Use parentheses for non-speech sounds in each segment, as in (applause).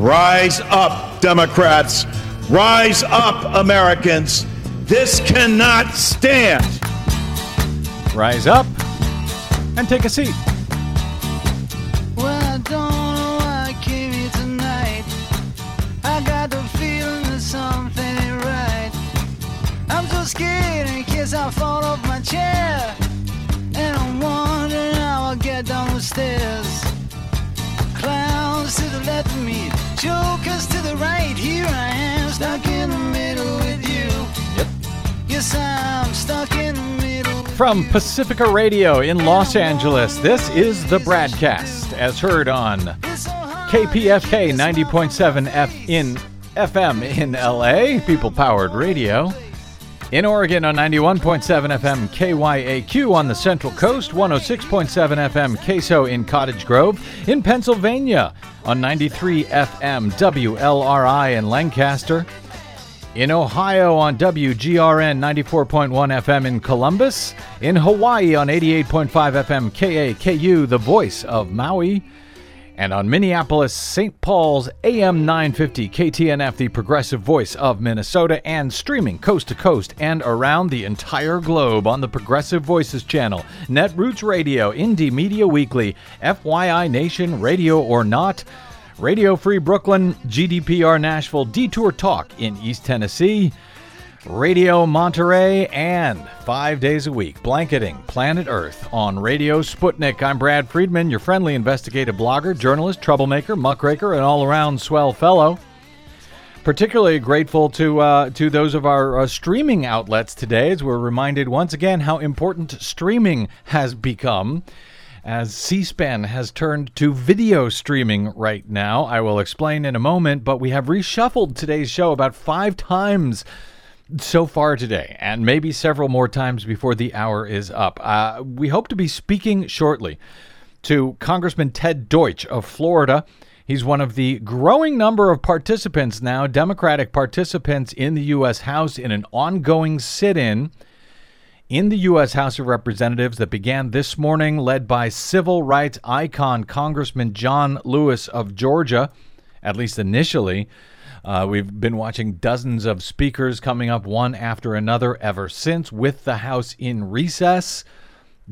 Rise up, Democrats. Rise up, Americans. This cannot stand. Rise up and take a seat. Well, I don't know why I came here tonight. I got the feeling that something ain't right. I'm so scared in case I fall off my chair. And I'm wondering how I'll get down the stairs. From you. Pacifica Radio in Los Angeles, this is the Bradcast as heard on It's so hard KPFK 90.7 F in FM in LA, people powered radio. In Oregon on 91.7 FM KYAQ on the Central Coast, 106.7 FM Queso in Cottage Grove. In Pennsylvania on 93 FM WLRI in Lancaster. In Ohio on WGRN 94.1 FM in Columbus. In Hawaii on 88.5 FM KAKU, the voice of Maui. And on Minneapolis, St. Paul's AM 950 KTNF, the progressive voice of Minnesota, and streaming coast to coast and around the entire globe on the Progressive Voices channel, Netroots Radio, Indie Media Weekly, FYI Nation, Radio or Not, Radio Free Brooklyn, GDPR Nashville, Detour Talk in East Tennessee, Radio Monterey, and five days a week, blanketing planet Earth on Radio Sputnik. I'm Brad Friedman, your friendly investigative blogger, journalist, troublemaker, muckraker, and all around swell fellow. Particularly grateful to uh, to those of our uh, streaming outlets today, as we're reminded once again how important streaming has become. As C SPAN has turned to video streaming right now. I will explain in a moment, but we have reshuffled today's show about five times so far today, and maybe several more times before the hour is up. Uh, we hope to be speaking shortly to Congressman Ted Deutch of Florida. He's one of the growing number of participants now, Democratic participants in the U.S. House in an ongoing sit in in the U.S. House of Representatives that began this morning, led by civil rights icon Congressman John Lewis of Georgia, at least initially. Uh, we've been watching dozens of speakers coming up one after another ever since, with the House in recess.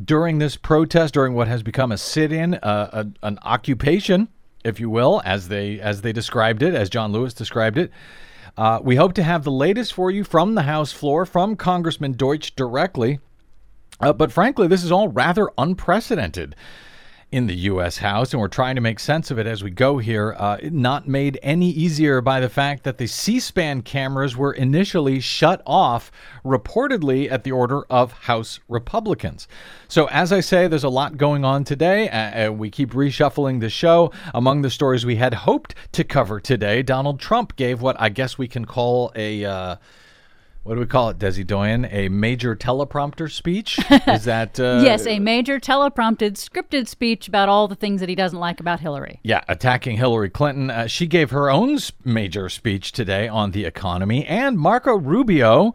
During this protest, during what has become a sit-in, uh, an occupation, if you will, as they as they described it, as John Lewis described it. Uh, we hope to have the latest for you from the House floor, from Congressman Deutch directly. Uh, but frankly, this is all rather unprecedented in the U.S. House, and we're trying to make sense of it as we go here. Uh, not made any easier by the fact that the C SPAN cameras were initially shut off, reportedly at the order of House Republicans. So, as I say, there's a lot going on today. Uh, we keep reshuffling the show. Among the stories we had hoped to cover today, Donald Trump gave what I guess we can call a. Uh, what do we call it, Desi Doyen? A major teleprompter speech? (laughs) Is that uh, yes, a major teleprompted, scripted speech about all the things that he doesn't like about Hillary. Yeah, attacking Hillary Clinton. Uh, she gave her own major speech today on the economy. And Marco Rubio,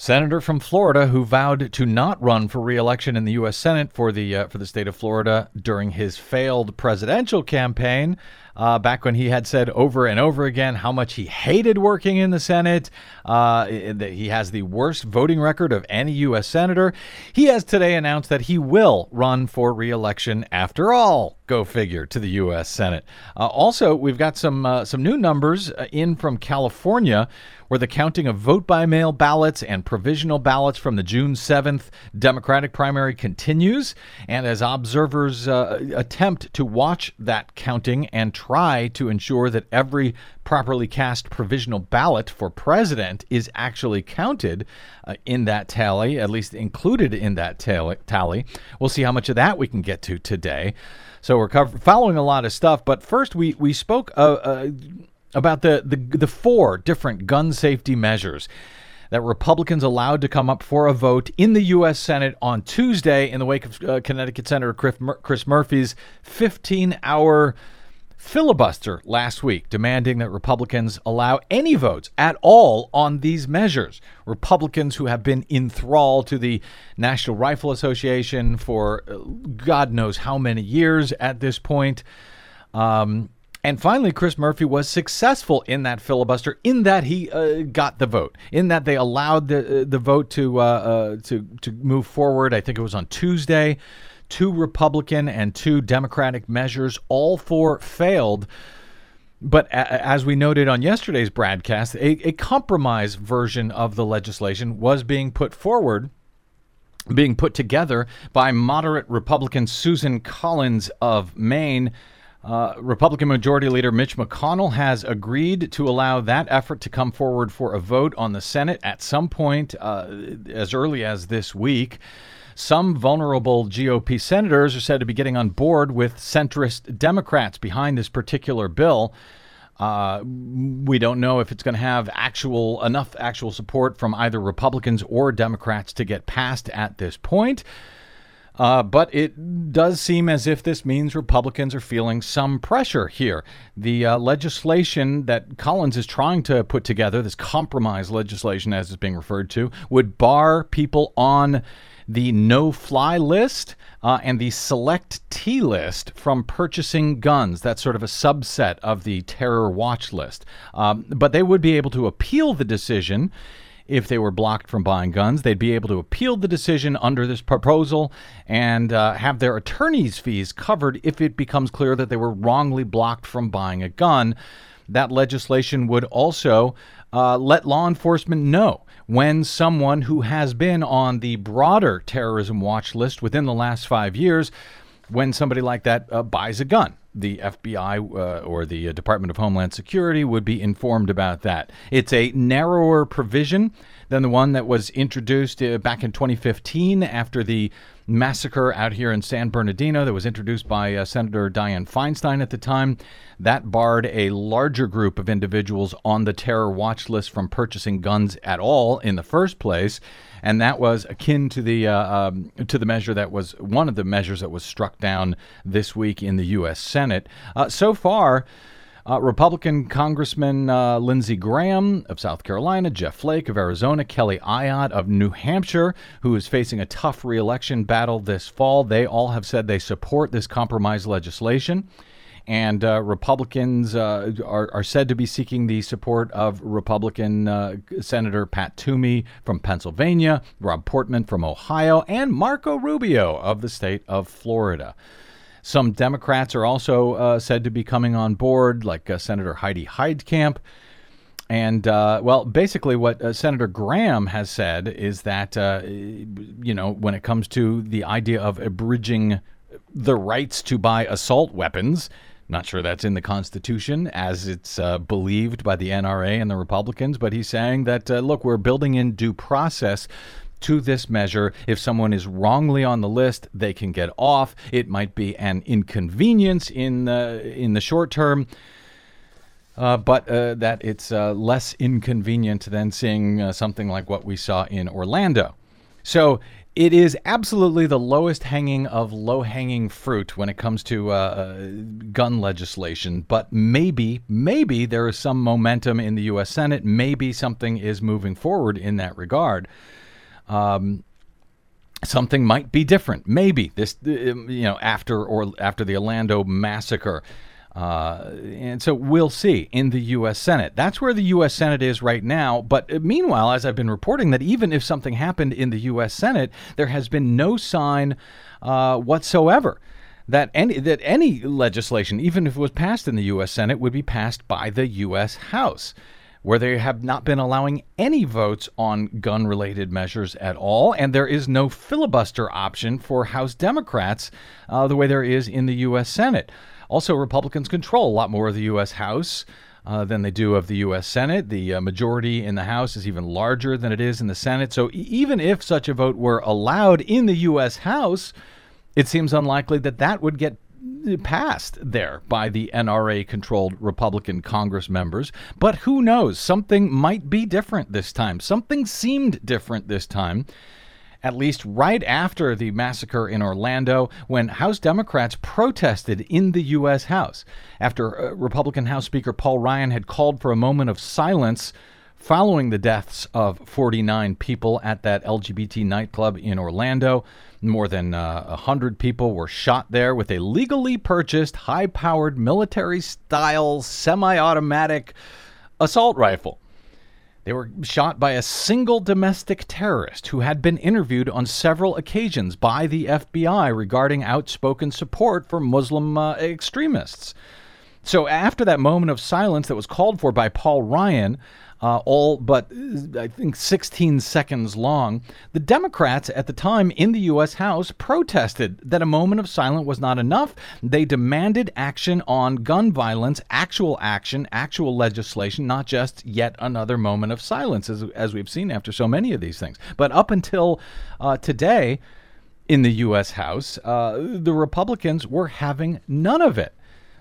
senator from Florida, who vowed to not run for re-election in the U.S. Senate for the uh, for the state of Florida during his failed presidential campaign. Uh, back when he had said over and over again how much he hated working in the Senate, uh, that he has the worst voting record of any U.S. senator. He has today announced that he will run for re-election after all. Go figure to the U.S. Senate. Uh, also, we've got some uh, some new numbers uh, in from California, where the counting of vote by mail ballots and provisional ballots from the June 7th Democratic primary continues. And as observers uh, attempt to watch that counting and try to ensure that every properly cast provisional ballot for president is actually counted uh, in that tally, at least included in that tally, tally. We'll see how much of that we can get to today. So we're cover- following a lot of stuff, but first we we spoke uh, uh, about the, the the four different gun safety measures that Republicans allowed to come up for a vote in the U.S. Senate on Tuesday in the wake of uh, Connecticut Senator Chris, Murphy's 15-hour filibuster last week, demanding that Republicans allow any votes at all on these measures. Republicans who have been enthralled to the National Rifle Association for uh, God knows how many years at this point. Um, And finally, Chris Murphy was successful in that filibuster, in that he uh, got the vote, in that they allowed the uh, the vote to uh, uh, to to move forward. I think it was on Tuesday. Two Republican and two Democratic measures, all four failed. But as we noted on yesterday's broadcast, a, a compromise version of the legislation was being put forward being put together by moderate Republican Susan Collins of Maine. Uh, Republican Majority Leader Mitch McConnell has agreed to allow that effort to come forward for a vote on the Senate at some point uh, as early as this week. Some vulnerable GOP senators are said to be getting on board with centrist Democrats behind this particular bill. Uh, we don't know if it's going to have actual enough actual support from either Republicans or Democrats to get passed at this point. Uh, but it does seem as if this means Republicans are feeling some pressure here. The uh, legislation that Collins is trying to put together, this compromise legislation, as it's being referred to, would bar people on the no fly list uh, and the select T list from purchasing guns. That's sort of a subset of the terror watch list. Um, but they would be able to appeal the decision if they were blocked from buying guns. They'd be able to appeal the decision under this proposal and uh, have their attorney's fees covered if it becomes clear that they were wrongly blocked from buying a gun. That legislation would also uh, let law enforcement know when someone who has been on the broader terrorism watch list within the last five years, when somebody like that uh, buys a gun. The FBI uh, or the uh, Department of Homeland Security would be informed about that. It's a narrower provision than the one that was introduced uh, back in 2015 after the massacre out here in San Bernardino that was introduced by uh, Senator Dianne Feinstein at the time. That barred a larger group of individuals on the terror watch list from purchasing guns at all in the first place, and that was akin to the uh, um, to the measure that was one of the measures that was struck down this week in the U.S. Senate. Uh, so far. Uh, Republican Congressman uh, Lindsey Graham of South Carolina, Jeff Flake of Arizona, Kelly Ayotte of New Hampshire, who is facing a tough reelection battle this fall, they all have said they support this compromise legislation. And uh, Republicans uh, are, are, said to be seeking the support of Republican uh, Senator Pat Toomey from Pennsylvania, Rob Portman from Ohio, and Marco Rubio of the state of Florida. Some Democrats are also uh, said to be coming on board, like uh, Senator Heidi Heitkamp. And, uh, well, basically, what uh, Senator Graham has said is that, uh, you know, when it comes to the idea of abridging the rights to buy assault weapons, not sure that's in the Constitution as it's uh, believed by the NRA and the Republicans, but he's saying that, look, we're building in due process to this measure. If someone is wrongly on the list, they can get off. It might be an inconvenience in the in the short term. Uh, but uh, that it's uh, less inconvenient than seeing uh, something like what we saw in Orlando. So it is absolutely the lowest hanging of low hanging fruit when it comes to uh, uh, gun legislation. But maybe, maybe there is some momentum in the U.S. Senate. Maybe something is moving forward in that regard um, something might be different. Maybe this, uh, you know, after or after the Orlando massacre. Uh, and so we'll see in the U.S. Senate. That's where the U.S. Senate is right now. But uh, meanwhile, as I've been reporting, that even if something happened in the U.S. Senate, there has been no sign uh, whatsoever that any that any legislation, even if it was passed in the U.S. Senate, would be passed by the U.S. House where they have not been allowing any votes on gun related measures at all. And there is no filibuster option for House Democrats uh, the way there is in the U.S. Senate. Also, Republicans control a lot more of the U.S. House. Uh, than they do of the U.S. Senate. The uh, majority in the House is even larger than it is in the Senate. So, even if such a vote were allowed in the U.S. House, it seems unlikely that that would get passed there by the NRA controlled Republican Congress members. But who knows? Something might be different this time. Something seemed different this time. At least right after the massacre in Orlando, when House Democrats protested in the U.S. House, after uh, Republican House Speaker Paul Ryan had called for a moment of silence following the deaths of 49 people at that LGBT nightclub in Orlando. More than uh, 100 people were shot there with a legally purchased, high powered military style semi automatic assault rifle. They were shot by a single domestic terrorist who had been interviewed on several occasions by the FBI regarding outspoken support for Muslim uh, extremists. So, after that moment of silence that was called for by Paul Ryan, uh, all but uh, I think 16 seconds long, the Democrats at the time in the U.S. House protested that a moment of silence was not enough. They demanded action on gun violence, actual action, actual legislation, not just yet another moment of silence, as, as we've seen after so many of these things. But up until uh, today, in the U.S. House, uh, the Republicans were having none of it.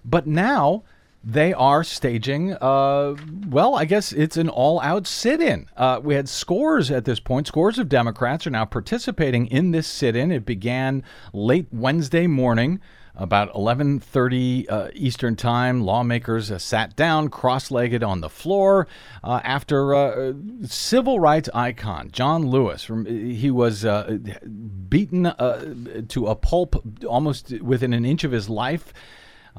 But now, they are staging, uh, well, I guess it's an all out sit in. Uh, we had scores at this point. Scores of Democrats are now participating in this sit in. It began late Wednesday morning. About 11:30 uh, Eastern Time, lawmakers uh, sat down, cross-legged on the floor, uh, after uh, civil rights icon John Lewis. He was beaten to a pulp almost within an inch of his life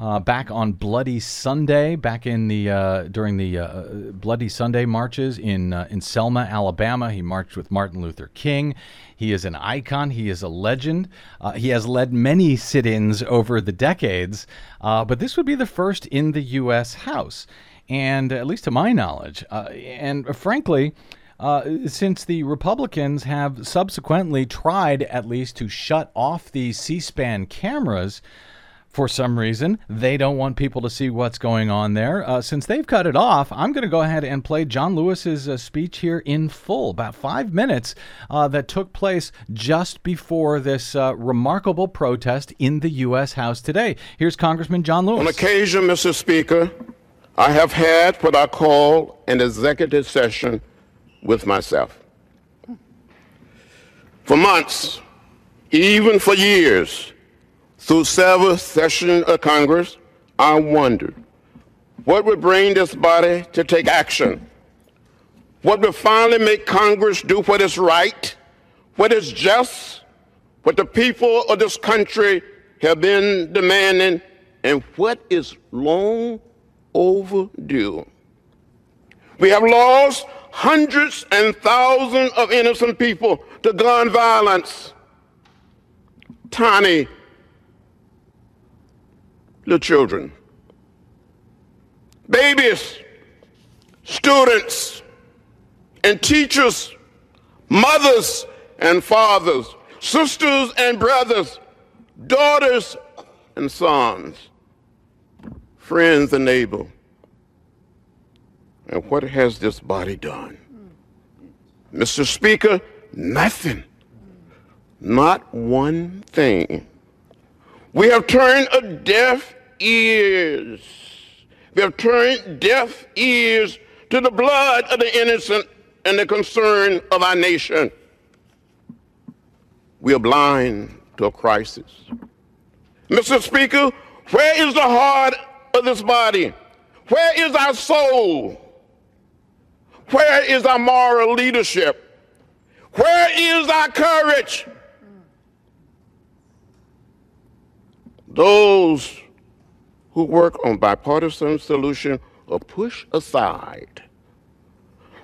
uh, back on Bloody Sunday, back in the uh, during the uh, Bloody Sunday marches in uh, in Selma, Alabama. He marched with Martin Luther King. He is an icon. He is a legend. Uh, he has led many sit-ins over the decades, uh, but this would be the first in the U.S. House, and at least to my knowledge, and frankly. Uh, since the Republicans have subsequently tried, at least, to shut off the C SPAN cameras, for some reason. They don't want people to see what's going on there. Uh, since they've cut it off, I'm going to go ahead and play John Lewis's uh, speech here in full, about five minutes, uh, that took place just before this uh, remarkable protest in the U.S. House today. Here's Congressman John Lewis. On occasion, Mr. Speaker, I have had what I call an executive session with myself. For months, even for years, through several sessions of Congress, I wondered what would bring this body to take action? What would finally make Congress do what is right, what is just, what the people of this country have been demanding, and what is long overdue? We have lost hundreds and thousands of innocent people to gun violence. Tiny the children, babies, students, and teachers, mothers and fathers, sisters and brothers, daughters and sons, friends and neighbors. And what has this body done? Mr. Speaker, nothing. Not one thing. We have turned a deaf ears. We have turned deaf ears to the blood of the innocent and the concern of our nation. We are blind to a crisis. Mr. Speaker, where is the heart of this body? Where is our soul? Where is our moral leadership? Where is our courage? Those who work on bipartisan solution are pushed aside.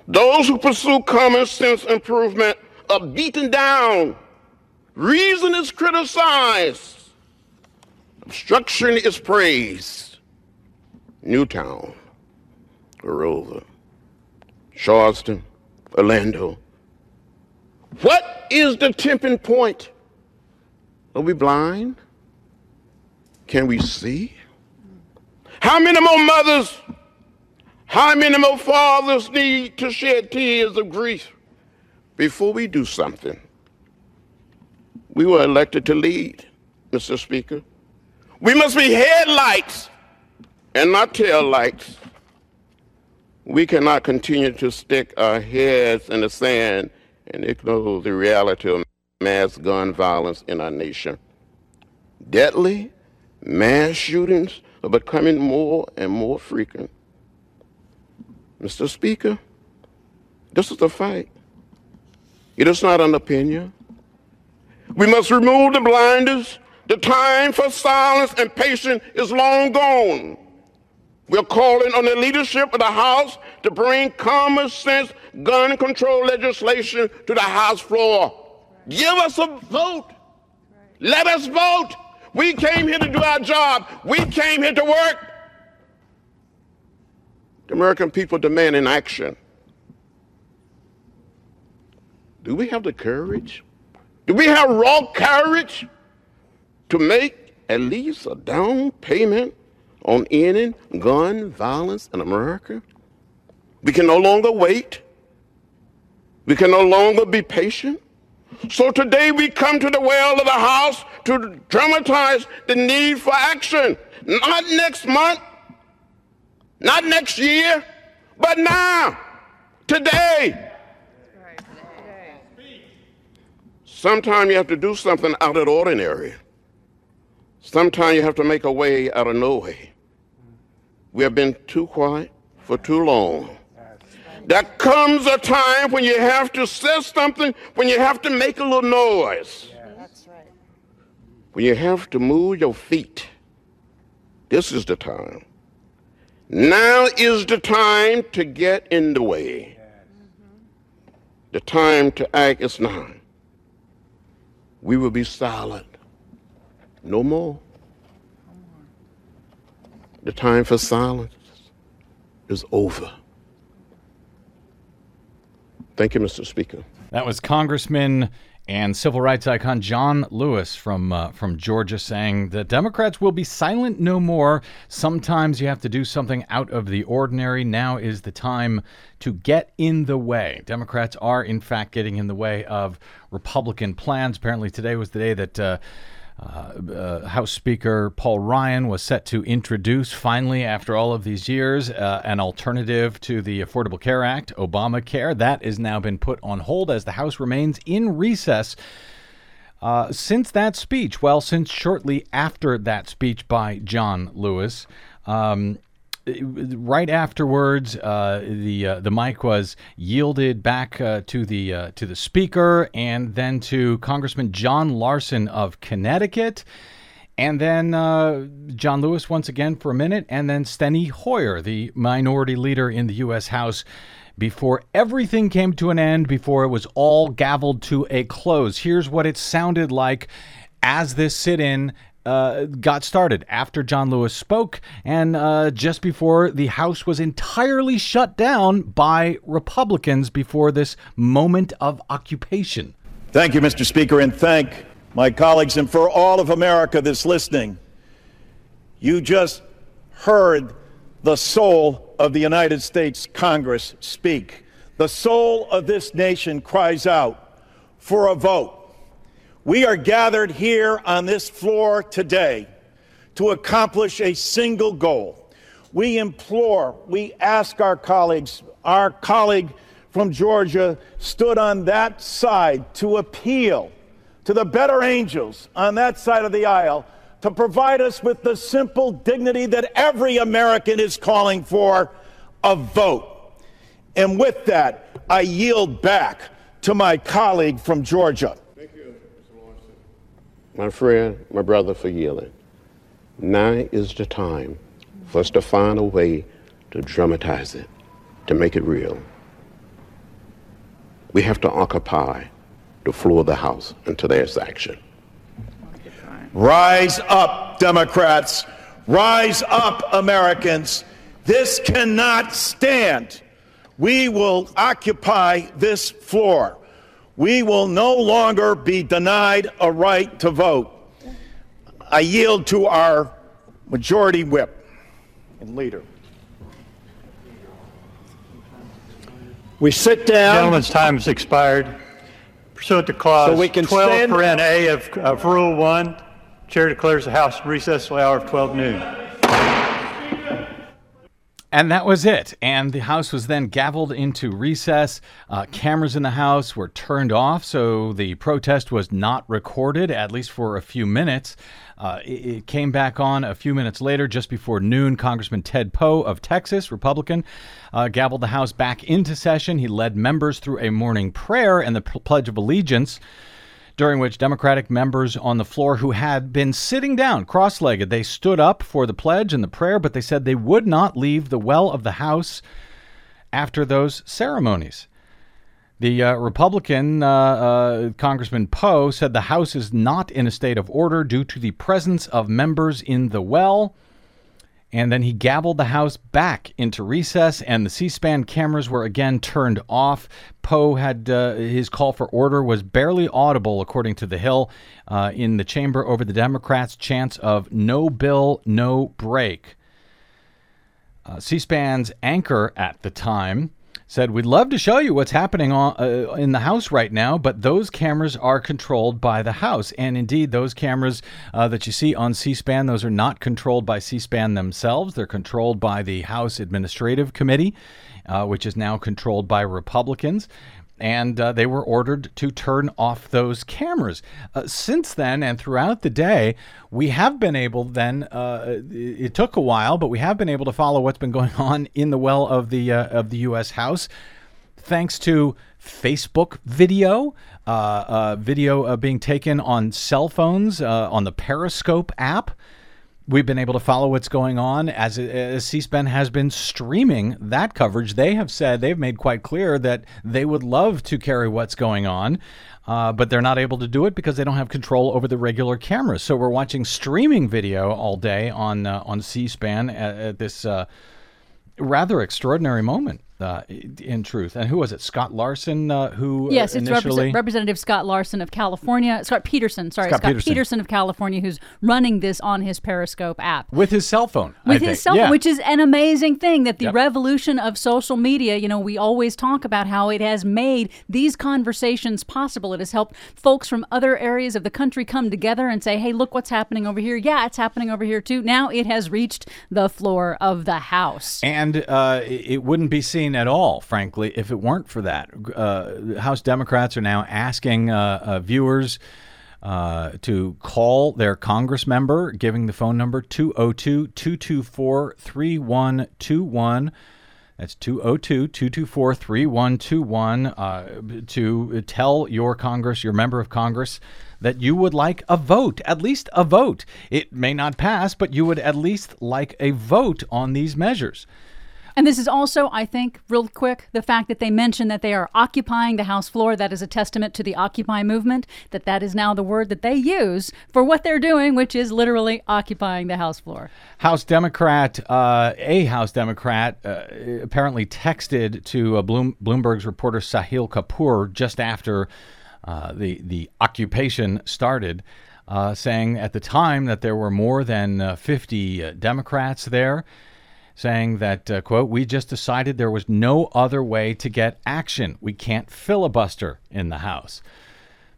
Those who pursue common sense improvement are beaten down. Reason is criticized. Obstruction is praised. Newtown, Aurora, Charleston, Orlando. What is the tipping point? Are we blind? Can we see? How many more mothers, how many more fathers need to shed tears of grief before we do something? We were elected to lead, Mr. Speaker. We must be headlights and not tail lights. We cannot continue to stick our heads in the sand and ignore the reality of mass gun violence in our nation. Deadly mass shootings are becoming more and more frequent. Mr. Speaker, this is a fight. It is not an opinion. We must remove the blinders. The time for silence and patience is long gone. We're calling on the leadership of the House to bring common sense gun control legislation to the House floor. Give us a vote. Let us vote. We came here to do our job. We came here to work. The American people demand an action. Do we have the courage? Do we have raw courage to make at least a down payment on ending gun violence in America? We can no longer wait. We can no longer be patient. So today we come to the well of the House to dramatize the need for action. Not next month, not next year, but now, today. Sometimes you have to do something out of the ordinary. Sometimes you have to make a way out of no way. We have been too quiet for too long. There comes a time when you have to say something, when you have to make a little noise. When you have to move your feet. This is the time. Now is the time to get in the way. The time to act is now. We will be silent. No more. The time for silence is over. Thank you, Mr. Speaker. That was Congressman and civil rights icon John Lewis from uh, from Georgia saying the Democrats will be silent no more. Sometimes you have to do something out of the ordinary. Now is the time to get in the way. Democrats are in fact getting in the way of Republican plans. Apparently today was the day that. Uh, House Speaker Paul Ryan was set to introduce, finally, after all of these years, uh, an alternative to the Affordable Care Act, Obamacare. That has now been put on hold as the House remains in recess. Uh, since that speech, well, since shortly after that speech by John Lewis, um, right afterwards, uh, the uh, the mic was yielded back uh, to the uh, to the speaker, and then to Congressman John Larson of Connecticut, and then uh, John Lewis once again for a minute, and then Steny Hoyer, the minority leader in the U.S. House. Before everything came to an end, before it was all gavelled to a close, here's what it sounded like as this sit in uh, got started after John Lewis spoke and uh, just before the House was entirely shut down by Republicans before this moment of occupation. Thank you, Mr. Speaker, and thank my colleagues and for all of America that's listening. You just heard the soul of the United States Congress speak. The soul of this nation cries out for a vote we are gathered here on this floor today to accomplish a single goal. We implore, we ask our colleagues, our colleague from Georgia stood on that side to appeal to the better angels on that side of the aisle to provide us with the simple dignity that every American is calling for a vote. And with that, I yield back to my colleague from Georgia my friend, my brother, for yielding. Now is the time for us to find a way to dramatize it, to make it real. We have to occupy the floor of the House until there's action. Rise up, Democrats. Rise up, Americans. This cannot stand. We will occupy this floor we will no longer be denied a right to vote. I yield to our majority whip and leader. We sit down. Gentleman's time has expired. Pursuant to clause So we can 12 stand- paren A of, of Rule 1, Chair declares the House in recess till the hour of 12 noon. And that was it. And the House was then gavelled into recess. Uh, cameras in the House were turned off, so the protest was not recorded, at least for a few minutes. Uh, it, it, came back on a few minutes later, just before noon. Congressman Ted Poe of Texas, Republican, uh, gavelled the House back into session. He led members through a morning prayer and the Pledge of Allegiance during which Democratic members on the floor who had been sitting down cross legged, they stood up for the pledge and the prayer, but they said they would not leave the well of the House after those ceremonies. The uh, Republican uh, uh, Congressman Poe said the House is not in a state of order due to the presence of members in the well. And then he gavelled the House back into recess, and the C SPAN cameras were again turned off. Poe had uh, his call for order was barely audible, according to The Hill, uh, in the chamber over the Democrats' chance of no bill, no break. Uh, C SPAN's anchor at the time said, We'd love to show you what's happening on, uh, in the House right now, but those cameras are controlled by the House. And indeed, those cameras uh, that you see on C SPAN, those are not controlled by C SPAN themselves. They're controlled by the House Administrative Committee, uh, which is now controlled by Republicans and uh, they were ordered to turn off those cameras. Uh, since then, and throughout the day, we have been able. Then uh, it took a while, but we have been able to follow what's been going on in the well of the uh, of the U.S. House, thanks to Facebook video, uh, uh, video being taken on cell phones on the Periscope app we've been able to follow what's going on as, as C-SPAN has been streaming that coverage. They have said they've made quite clear that they would love to carry what's going on. Uh, but they're not able to do it because they don't have control over the regular cameras. So we're watching streaming video all day on uh, on C-SPAN at, at this uh, rather extraordinary moment uh, in truth. And who was it? Scott Larson, uh, who yes, it's initially... Represent- Representative Scott Larson of California. Scott Peterson, sorry, Scott Scott, Peterson. Peterson. of California, who's running this on his Periscope app. with his cell phone. I with think. his cell phone, Yeah. which is an amazing thing that the Yep. revolution of social media, you know, we always talk about how it has made these conversations possible. It has helped folks from other areas of the country come together and say, hey, look what's happening over here. Yeah, it's happening over here too. Now it has reached the floor of the House. And uh, it wouldn't be seen at all, frankly, if it weren't for that. Uh, House Democrats are now asking uh, uh, viewers uh, to call their Congress member, giving the phone number 202 224 3121. That's 202 224 3121 uh, to tell your Congress, your member of Congress, that you would like a vote, at least a vote. It may not pass, but you would at least like a vote on these measures. And this is also, I think, real quick, the fact that they mention that they are occupying the House floor. That is a testament to the Occupy movement, that that is now the word that they use for what they're doing, which is literally occupying the House floor. House Democrat, uh, a House Democrat, uh, apparently texted to uh, Bloom, Bloomberg's reporter Sahil Kapur just after uh, the the occupation started, uh, saying at the time that there were more than uh, 50 uh, Democrats there, saying that uh, quote We just decided there was no other way to get action. We can't filibuster in the House.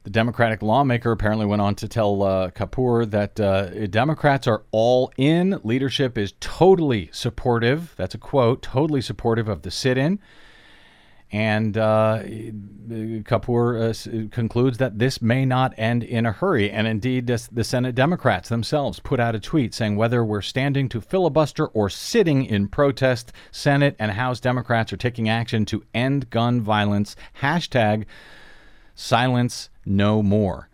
The Democratic lawmaker apparently went on to tell uh, Kapur that uh, Democrats are all in. Leadership is totally supportive. That's a quote, totally supportive of the sit in. And uh, Kapur uh, concludes that this may not end in a hurry. And indeed, this, the Senate Democrats themselves put out a tweet saying whether we're standing to filibuster or sitting in protest, Senate and House Democrats are taking action to end gun violence. Hashtag silence no more.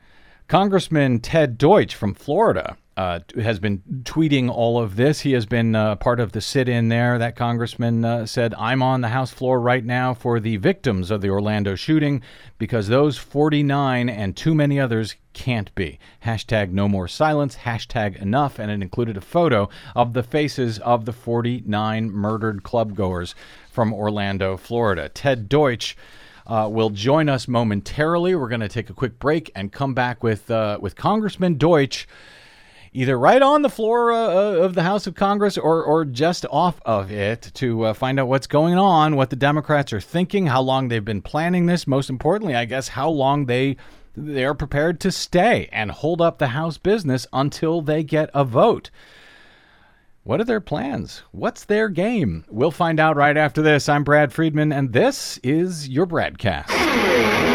Congressman Ted Deutch from Florida uh, has been tweeting all of this. He has been uh, part of the sit in there. That congressman uh, said, I'm on the House floor right now for the victims of the Orlando shooting because those 49 and too many others can't be. Hashtag no more silence, hashtag enough. And it included a photo of the faces of the 49 murdered clubgoers from Orlando, Florida. Ted Deutch uh, will join us momentarily. We're going to take a quick break and come back with uh, with Congressman Deutch, either right on the floor uh, of the House of Congress or or just off of it to uh, find out what's going on, what the Democrats are thinking, how long they've been planning this. Most importantly, I guess how long they they are prepared to stay and hold up the House business until they get a vote. What are their plans? What's their game? We'll find out right after this. I'm Brad Friedman, and this is your Bradcast.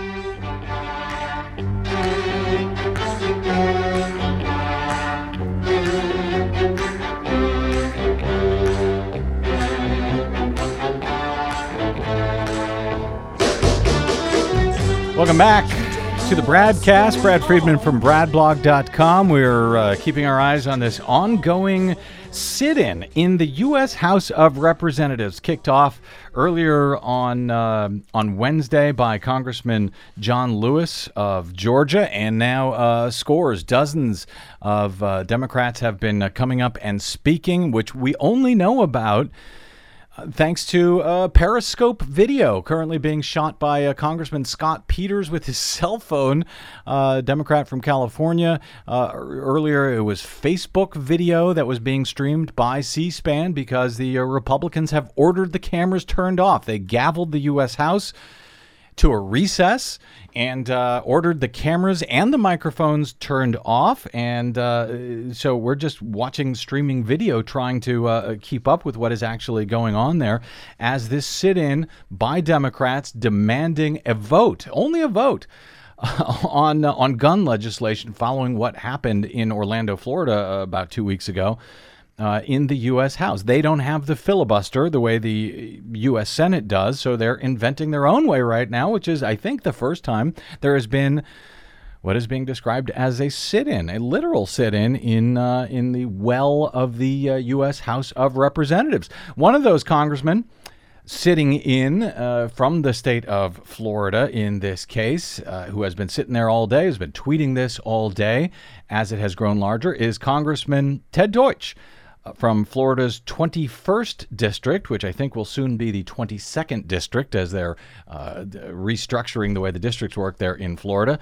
Welcome back to the Bradcast. Brad Friedman from bradblog.com. We're uh, keeping our eyes on this ongoing sit in in the U.S. House of Representatives, kicked off earlier on, uh, on Wednesday by Congressman John Lewis of Georgia, and now uh, scores, dozens of uh, Democrats have been uh, coming up and speaking, which we only know about thanks to a Periscope video currently being shot by uh, Congressman Scott Peters with his (laughs) cell phone, uh, Democrat from California. Uh, earlier, it was Facebook video that was being streamed by C SPAN because the uh, Republicans have ordered the cameras turned off. They gavelled the U.S. House to a recess and uh, ordered the cameras and the microphones turned off. And uh, so we're just watching streaming video, trying to uh, keep up with what is actually going on there as this sit in by Democrats demanding a vote, only a vote. (laughs) on on gun legislation following what happened in Orlando, Florida, uh, about two weeks ago, uh, in the U.S. House. They don't have the filibuster the way the U.S. Senate does, so they're inventing their own way right now, which is, I think, the first time there has been what is being described as a sit-in, a literal sit-in in uh, in the well of the uh, U.S. House of Representatives. One of those congressmen sitting in uh, from the state of Florida in this case, uh, who has been sitting there all day, has been tweeting this all day as it has grown larger, is Congressman Ted Deutch from Florida's 21st district, which I think will soon be the 22nd district as they're uh, restructuring the way the districts work there in Florida.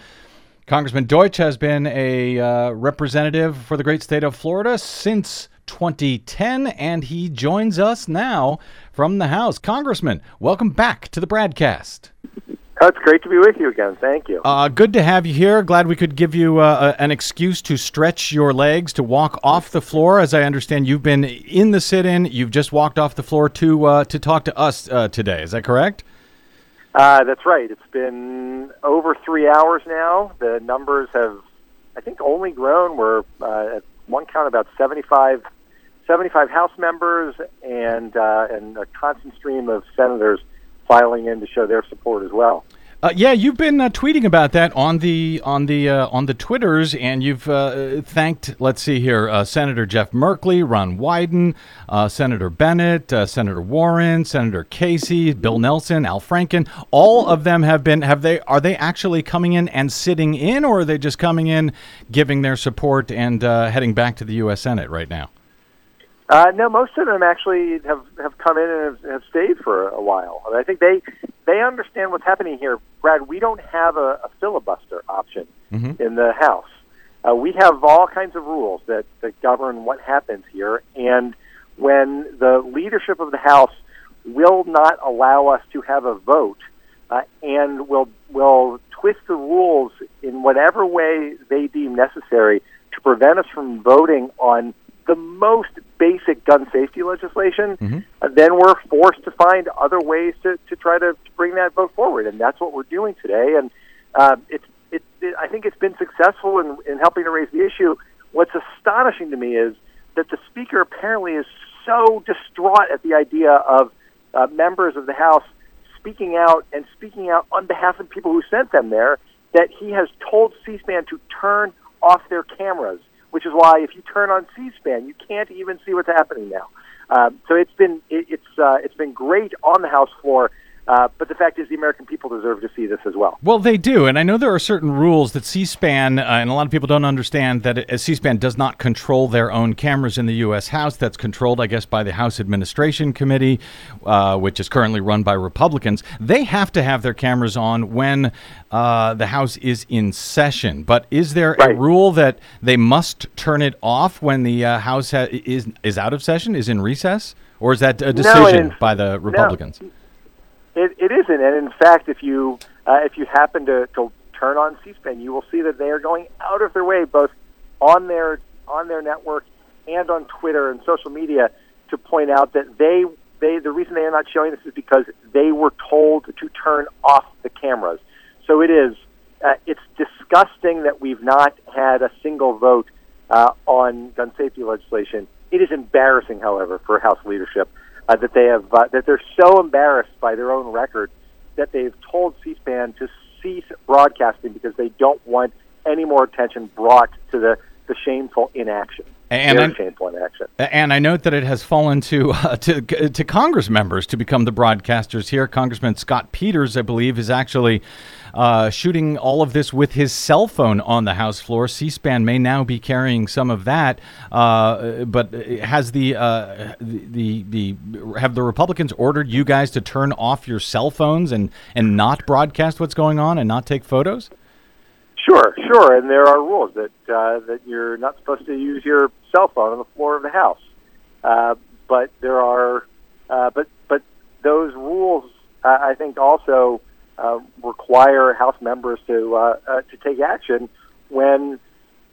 Congressman Deutch has been a uh, representative for the great state of Florida since 2010, and he joins us now from the House. Congressman, welcome back to the Bradcast. Oh, it's great to be with you again. Thank you. Uh, good to have you here. Glad we could give you uh, an excuse to stretch your legs, to walk off the floor. As I understand, you've been in the sit-in. You've just walked off the floor to uh, to talk to us uh, today. Is that correct? Uh, that's right. It's been over three hours now. The numbers have, I think, only grown. We're uh, at one count about 75, 75 House members and and a constant stream of senators filing in to show their support as well. Uh, yeah, you've been uh, tweeting about that on the on the uh, on the twitters, and you've uh, thanked. Let's see here: uh, Senator Jeff Merkley, Ron Wyden, uh, Senator Bennet, Senator Warren, Senator Casey, Bill Nelson, Al Franken. All of them have been. Have they? Are they actually coming in and sitting in, or are they just coming in, giving their support and heading back to the U.S. Senate right now? Uh, no, most of them actually have, have come in and have, have stayed for a while. I, mean, I think they they understand what's happening here. Brad, we don't have a, a filibuster option mm-hmm. in the House. Uh, we have all kinds of rules that, that govern what happens here, and when the leadership of the House will not allow us to have a vote uh, and will will twist the rules in whatever way they deem necessary to prevent us from voting on the most basic gun safety legislation, mm-hmm. uh, then we're forced to find other ways to, to try to bring that vote forward, and that's what we're doing today. And uh, it's it, it, I think it's been successful in, in helping to raise the issue. What's astonishing to me is that the speaker apparently is so distraught at the idea of uh, members of the House speaking out and speaking out on behalf of people who sent them there that he has told C-SPAN to turn off their cameras which is why if you turn on C-SPAN, you can't even see what's happening now. Um, so it's been it, it's uh, it's been great on the House floor. Uh, but the fact is, the American people deserve to see this as well. Well, they do, and I know there are certain rules that C-SPAN, uh, and a lot of people don't understand that C-SPAN does not control their own cameras in the U.S. House. That's controlled, I guess, by the House Administration Committee, uh, which is currently run by Republicans. They have to have their cameras on when uh, the House is in session. But is there a rule that they must turn it off when the uh, House ha- is is out of session, is in recess, or is that a decision in- by the Republicans? It, it isn't, and in fact, if you uh, if you happen to, to turn on C-SPAN, you will see that they are going out of their way, both on their on their network and on Twitter and social media, to point out that they they the reason they are not showing this is because they were told to turn off the cameras. So it is uh, it's disgusting that we've not had a single vote uh, on gun safety legislation. It is embarrassing, however, for House leadership uh, that they have uh, that they're so embarrassed by their own record that they've told C-SPAN to cease broadcasting because they don't want any more attention brought to the the shameful inaction. And shameful inaction. And I note that it has fallen to uh, to to Congress members to become the broadcasters here. Congressman Scott Peters, I believe, is actually uh, shooting all of this with his cell phone on the House floor. C-SPAN may now be carrying some of that, uh, but has the, uh, the the the have the Republicans ordered you guys to turn off your cell phones and and not broadcast what's going on and not take photos? Sure, sure, and there are rules that uh, that you're not supposed to use your cell phone on the floor of the house. Uh, but there are, uh, but but those rules, uh, I think, also uh, require House members to uh, uh, to take action when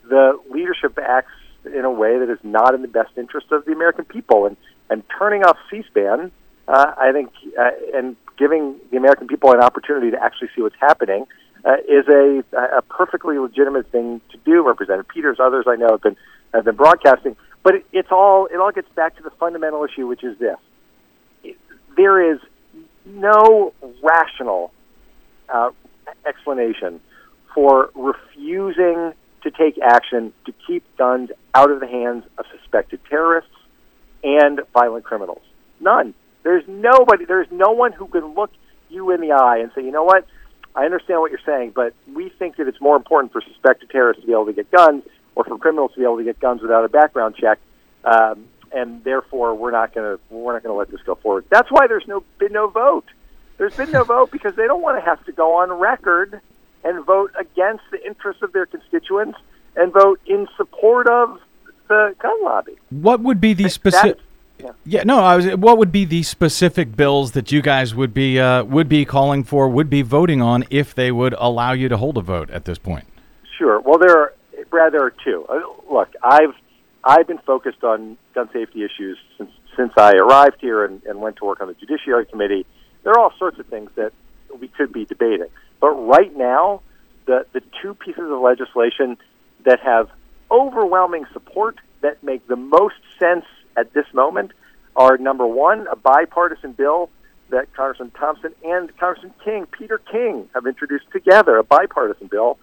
the leadership acts in a way that is not in the best interest of the American people. And and turning off C-SPAN, uh, I think, uh, and giving the American people an opportunity to actually see what's happening uh, is a, a perfectly legitimate thing to do. Representative Peters, others I know have been have been broadcasting, but it, it's all it all gets back to the fundamental issue, which is this: there is no rational uh, explanation for refusing to take action to keep guns out of the hands of suspected terrorists and violent criminals. None. There's nobody. There's no one who can look you in the eye and say, you know what? I understand what you're saying, but we think that it's more important for suspected terrorists to be able to get guns or for criminals to be able to get guns without a background check, um, and therefore we're not going to we're not going to let this go forward. That's why there's no been no vote. There's been no vote because they don't want to have to go on record and vote against the interests of their constituents and vote in support of the gun lobby. What would be the specific? Yeah. Yeah, no. I was. What would be the specific bills that you guys would be uh, would be calling for, would be voting on, if they would allow you to hold a vote at this point? Sure. Well, there are Brad. There are two. Uh, look, I've I've been focused on gun safety issues since since I arrived here and, and went to work on the Judiciary Committee. There are all sorts of things that we could be debating, but right now, the the two pieces of legislation that have overwhelming support that make the most sense at this moment are number one, a bipartisan bill that Congressman Thompson and Congressman King, Peter King, have introduced together, a bipartisan bill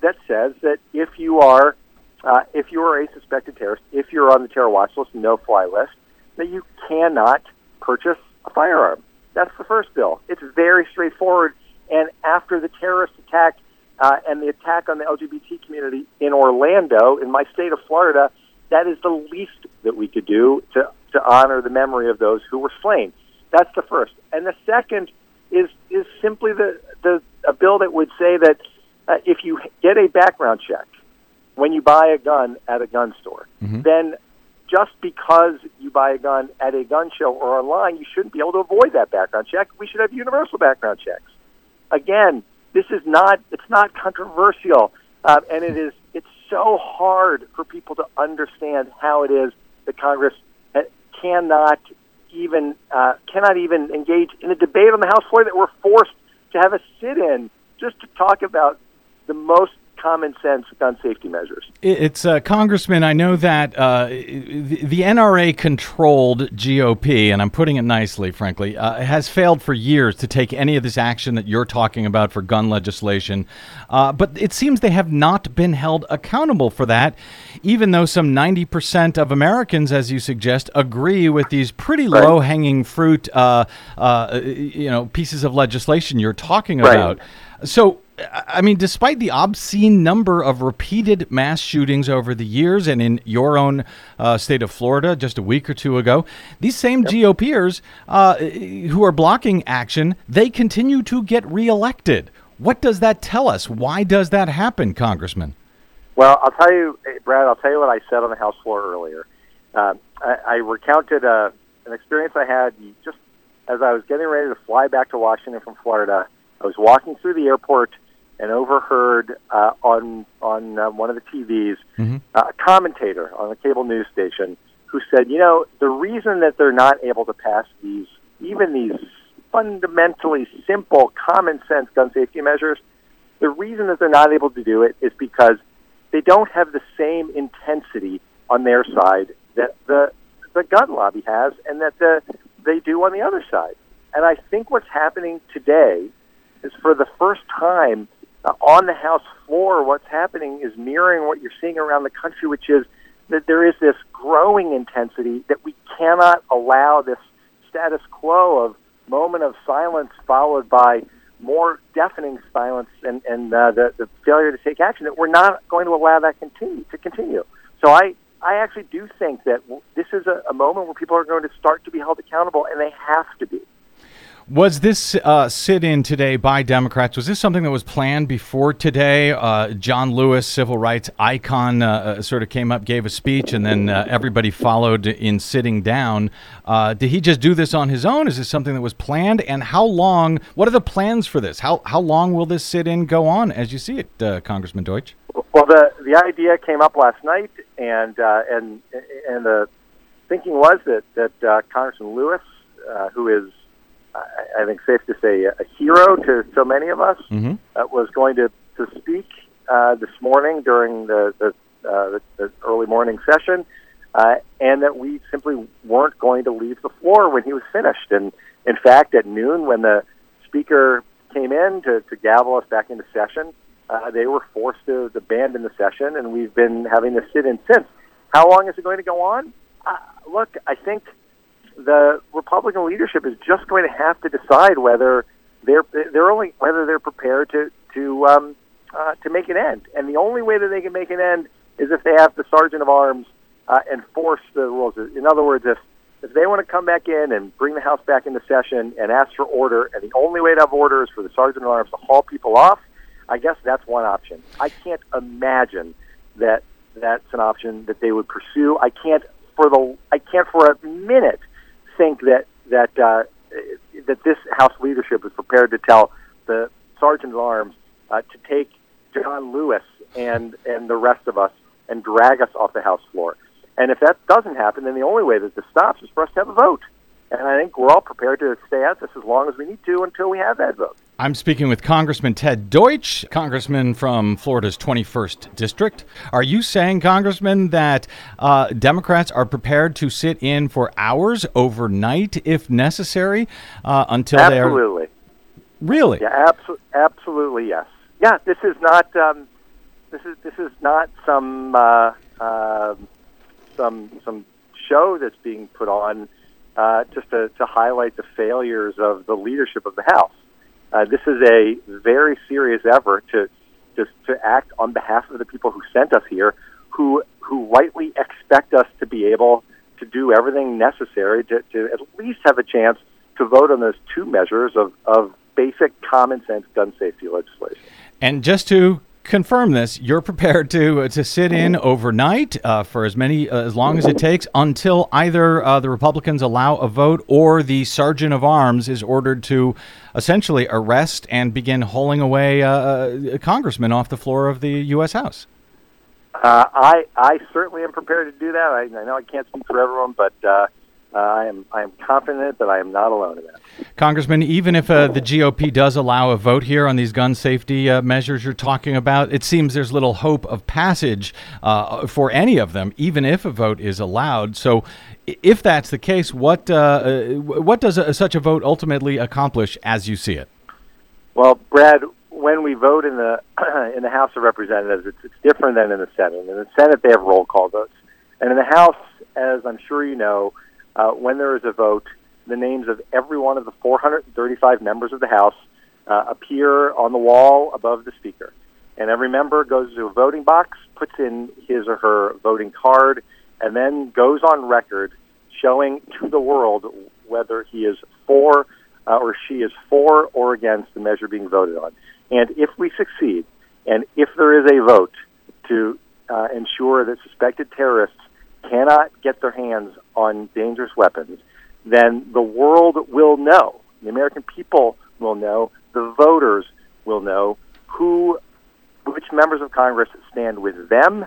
that says that if you are uh, if you are a suspected terrorist, if you're on the terror watch list, no fly list, that you cannot purchase a firearm. That's the first bill. It's very straightforward. And after the terrorist attack uh, and the attack on the LGBT community in Orlando, in my state of Florida, that is the least that we could do to, to honor the memory of those who were slain. That's the first. And the second is is simply the, the a bill that would say that uh, if you get a background check when you buy a gun at a gun store, then just because you buy a gun at a gun show or online, you shouldn't be able to avoid that background check. We should have universal background checks. Again, this is not it's not controversial, uh, and it's so hard for people to understand how it is that Congress uh, cannot even uh, cannot even engage in a debate on the House floor that we're forced to have a sit-in just to talk about the most common sense gun safety measures. It's uh, Congressman. I know that uh, the, the NRA controlled GOP, and I'm putting it nicely, frankly, uh, has failed for years to take any of this action that you're talking about for gun legislation. Uh, but it seems they have not been held accountable for that, even though some 90% of Americans, as you suggest, agree with these pretty Right. low hanging fruit, uh, uh, you know, pieces of legislation you're talking Right. about. So, I mean, despite the obscene number of repeated mass shootings over the years, and in your own uh, state of Florida just a week or two ago, these same GOPers uh, who are blocking action, they continue to get reelected. What does that tell us? Why does that happen, Congressman? Well, I'll tell you, Brad. I'll tell you what I said on the House floor earlier. Uh, I, I recounted uh, an experience I had just as I was getting ready to fly back to Washington from Florida. I was walking through the airport and overheard uh, on on uh, one of the TVs uh, a commentator on a cable news station who said, "You know, the reason that they're not able to pass these, even these fundamentally simple, common sense gun safety measures, the reason that they're not able to do it is because they don't have the same intensity on their side that the the gun lobby has, and that the they do on the other side. And I think what's happening today is for the first time uh, on the House floor, what's happening is mirroring what you're seeing around the country, which is that there is this growing intensity that we cannot allow this status quo of moment of silence followed by more deafening silence and, and uh, the, the failure to take action, that we're not going to allow that continue to continue. So I, I actually do think that this is a, a moment where people are going to start to be held accountable, and they have to be. Was this uh, sit in today by Democrats? Was this something that was planned before today? Uh, John Lewis, civil rights icon, uh, uh, sort of came up, gave a speech, and then uh, everybody followed in sitting down. Uh, did he just do this on his own? Is this something that was planned? And how long? What are the plans for this? How how long will this sit in go on as you see it, Congressman Deutch? Well, the the idea came up last night, and and and the thinking was that that Congressman Lewis, who is, I, I think, safe to say, a hero to so many of us, Mm-hmm. uh, was going to to speak uh, this morning during the the, uh, the, the early morning session, uh, and that we simply weren't going to leave the floor when he was finished. And in fact, at noon, when the speaker came in to, to gavel us back into session, uh, they were forced to abandon the session, and we've been having to sit in since. How long is it going to go on? Uh, look, I think the Republican leadership is just going to have to decide whether they're they're only whether they're prepared to to um, uh, to make an end. And the only way that they can make an end is if they have the sergeant of arms uh, enforce the rules. In other words, if if they want to come back in and bring the House back into session and ask for order, and the only way to have order is for the sergeant of arms to haul people off, I guess that's one option. I can't imagine that that's an option that they would pursue. I can't for the I can't for a minute think that that uh, that this House leadership is prepared to tell the sergeant of arms uh, to take John Lewis and and the rest of us and drag us off the House floor. And if that doesn't happen, then the only way that this stops is for us to have a vote. And I think we're all prepared to stay at this as long as we need to until we have that vote. I'm speaking with Congressman Ted Deutch, Congressman from Florida's 21st District. Are you saying, Congressman, that uh, Democrats are prepared to sit in for hours overnight if necessary uh, until they are. Absolutely. Really? Yeah, abso- absolutely yes. Yeah, this is not um, this is this is not some uh, um some some show that's being put on uh, just to, to highlight the failures of the leadership of the House. Uh, this is a very serious effort to just to act on behalf of the people who sent us here, who who rightly expect us to be able to do everything necessary to, to at least have a chance to vote on those two measures of, of basic common sense gun safety legislation. And just to confirm this, you're prepared to uh, to sit in overnight uh, for as many uh, as long as it takes until either uh, the Republicans allow a vote or the sergeant of arms is ordered to essentially arrest and begin hauling away uh, uh, congressmen off the floor of the U.S. House. Uh, I I certainly am prepared to do that. I, I know I can't speak for everyone, but uh, I am I am confident that I am not alone in that. Congressman, even if uh, the GOP does allow a vote here on these gun safety uh, measures you're talking about, it seems there's little hope of passage uh, for any of them, even if a vote is allowed. So, if that's the case, what uh, uh, what does a, such a vote ultimately accomplish, as you see it? Well, Brad, when we vote in the (clears throat) in the House of Representatives, it's, it's different than in the Senate. In the Senate, they have roll call votes, and in the House, as I'm sure you know, uh, when there is a vote, the names of every one of the 435 members of the House uh, appear on the wall above the Speaker, and every member goes to a voting box, puts in his or her voting card, and then goes on record showing to the world whether he is for uh, or she is for or against the measure being voted on. And if we succeed, and if there is a vote to uh, ensure that suspected terrorists cannot get their hands on dangerous weapons, then the world will know, the American people will know, the voters will know who, which members of Congress stand with them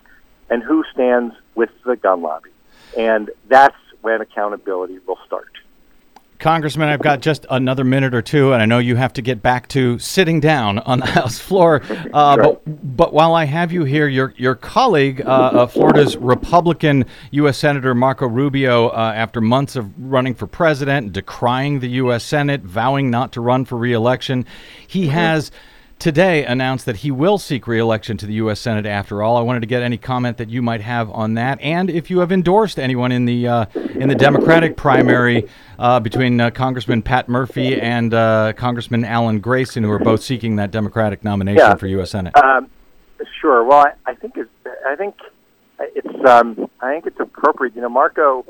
and who stands with the gun lobby. And that's when accountability will start. Congressman, I've got just another minute or two, and I know you have to get back to sitting down on the (laughs) House floor. Uh, but, but while I have you here, your your colleague, uh, uh, Florida's Republican U.S. Senator Marco Rubio, uh, after months of running for president, decrying the U.S. Senate, vowing not to run for reelection, he mm-hmm. Today announced that he will seek reelection to the U.S. Senate after all. I wanted to get any comment that you might have on that, and if you have endorsed anyone in the uh, in the Democratic primary uh, between uh, Congressman Pat Murphy and uh, Congressman Alan Grayson, who are both seeking that Democratic nomination yeah. for U.S. Senate. Um, sure. Well, I, I think it's I think it's um, I think it's appropriate. You know, Marco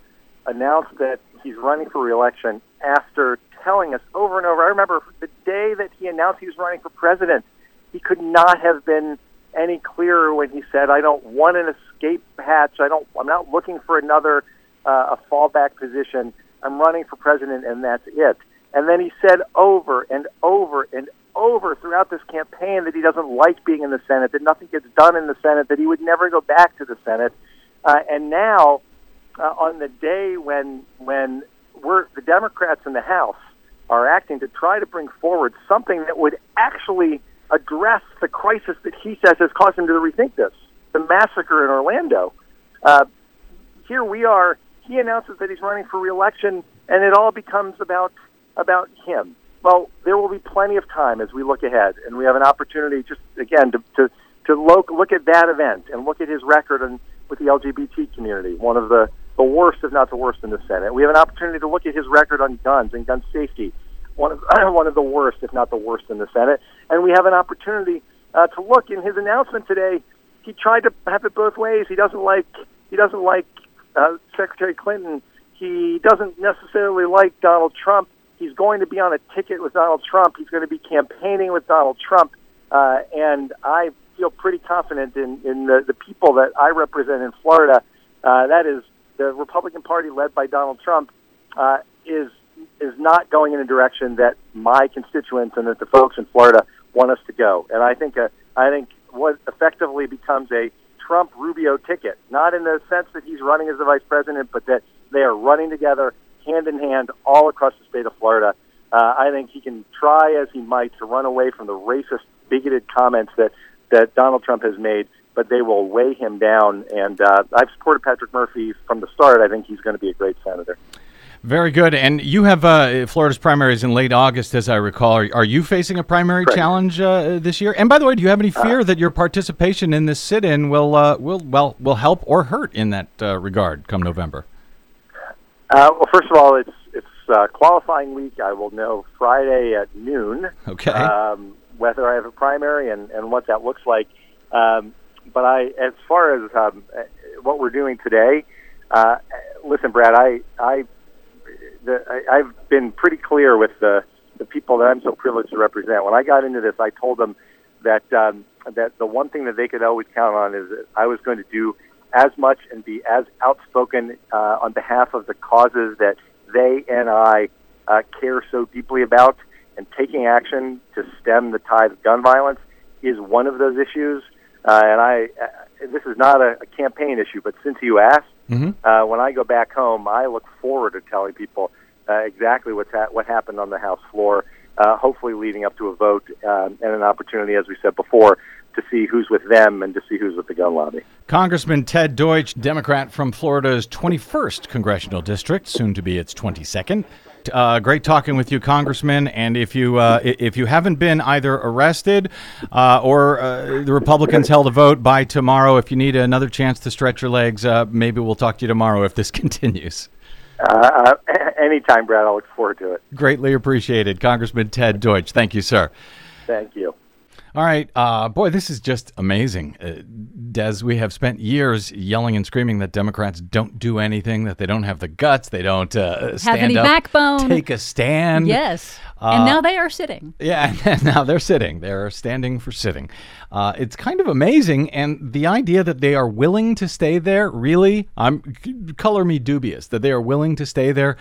announced that he's running for reelection after telling us over and over. I remember the day that he announced he was running for president, he could not have been any clearer when he said, "I don't want an escape hatch. I don't. I'm not looking for another uh, a fallback position. I'm running for president, and that's it." And then he said over and over and over throughout this campaign that he doesn't like being in the Senate, that nothing gets done in the Senate, that he would never go back to the Senate. Uh, and now, uh, on the day when when we're the Democrats in the House are acting to try to bring forward something that would actually address the crisis that he says has caused him to rethink this the massacre in Orlando. Uh, here we are. He announces that he's running for reelection, and it all becomes about about him. Well, there will be plenty of time as we look ahead, and we have an opportunity, just again, to to, to look look at that event and look at his record and with the LGBT community, one of the the worst, if not the worst, in the Senate. We have an opportunity to look at his record on guns and gun safety, one of (clears throat) one of the worst, if not the worst, in the Senate. And we have an opportunity uh, to look in his announcement today. He tried to have it both ways. He doesn't like he doesn't like uh, Secretary Clinton. He doesn't necessarily like Donald Trump. He's going to be on a ticket with Donald Trump. He's going to be campaigning with Donald Trump. Uh, and I feel pretty confident in, in the, the people that I represent in Florida. Uh, that is the Republican Party, led by Donald Trump, uh, is is not going in a direction that my constituents and that the folks in Florida want us to go. And I think uh, I think what effectively becomes a Trump Rubio ticket, not in the sense that he's running as the vice president, but that they are running together hand in hand all across the state of Florida. Uh, I think he can try as he might to run away from the racist, bigoted comments that that Donald Trump has made but they will weigh him down. And uh, I've supported Patrick Murphy from the start. I think he's going to be a great senator. Very good. And you have uh, Florida's primaries in late August, as I recall. Are, are you facing a primary Correct. challenge uh, this year? And by the way, do you have any uh, fear that your participation in this sit-in will uh, will well will help or hurt in that uh, regard come November? well, first of all, it's it's qualifying week. I will know Friday at noon. Okay. Um, whether I have a primary and, and what that looks like. Um, but I, as far as um, what we're doing today, uh, listen, Brad, I, I, the, I, I've been pretty clear with the the people that I'm so privileged to represent. When I got into this, I told them that um, that the one thing that they could always count on is that I was going to do as much and be as outspoken uh, on behalf of the causes that they and I uh, care so deeply about. And taking action to stem the tide of gun violence is one of those issues. Uh, and I, uh, this is not a, a campaign issue, but since you asked, Uh, when I go back home, I look forward to telling people uh, exactly what's ha- what happened on the House floor. Uh, hopefully, leading up to a vote um, and an opportunity, as we said before, to see who's with them and to see who's with the gun lobby. Congressman Ted Deutch, Democrat from Florida's 21st congressional district, soon to be its 22nd. Uh, great talking with you, Congressman. And if you uh, if you haven't been either arrested uh, or uh, the Republicans held a vote by tomorrow, if you need another chance to stretch your legs, uh, maybe we'll talk to you tomorrow if this (laughs) continues. Uh, anytime, Brad. I look forward to it. Greatly appreciated, Congressman Ted Deutch. Thank you, sir. Thank you. All right, uh, boy, this is just amazing. Uh, Des, we have spent years yelling and screaming that Democrats don't do anything, that they don't have the guts, they don't uh, stand any up, backbone. take a stand. Yes. Uh, and now they are sitting. Yeah, (laughs) and now they're sitting. They're standing for sitting. Uh, it's kind of amazing, and the idea that they are willing to stay there, really, I'm color me dubious that they are willing to stay there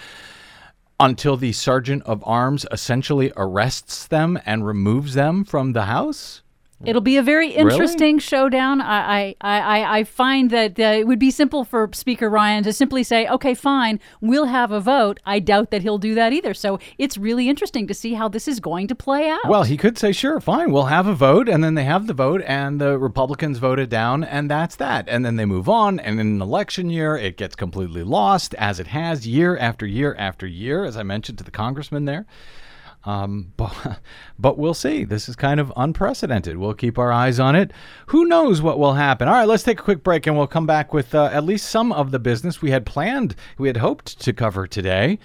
until the sergeant of arms essentially arrests them and removes them from the house. It'll be a very interesting showdown. I, I, I, I find that uh, it would be simple for Speaker Ryan to simply say, okay, fine, we'll have a vote. I doubt that he'll do that either. So it's really interesting to see how this is going to play out. Well, he could say, sure, fine, we'll have a vote. And then they have the vote, and the Republicans vote it down, and that's that. And then they move on. And in an election year, it gets completely lost, as it has year after year after year, as I mentioned to the congressman there. Um, (laughs) but, but we'll see. This is kind of unprecedented. We'll keep our eyes on it. Who knows what will happen? All right, let's take a quick break and we'll come back with uh, at least some of the business we had planned, we had hoped to cover today.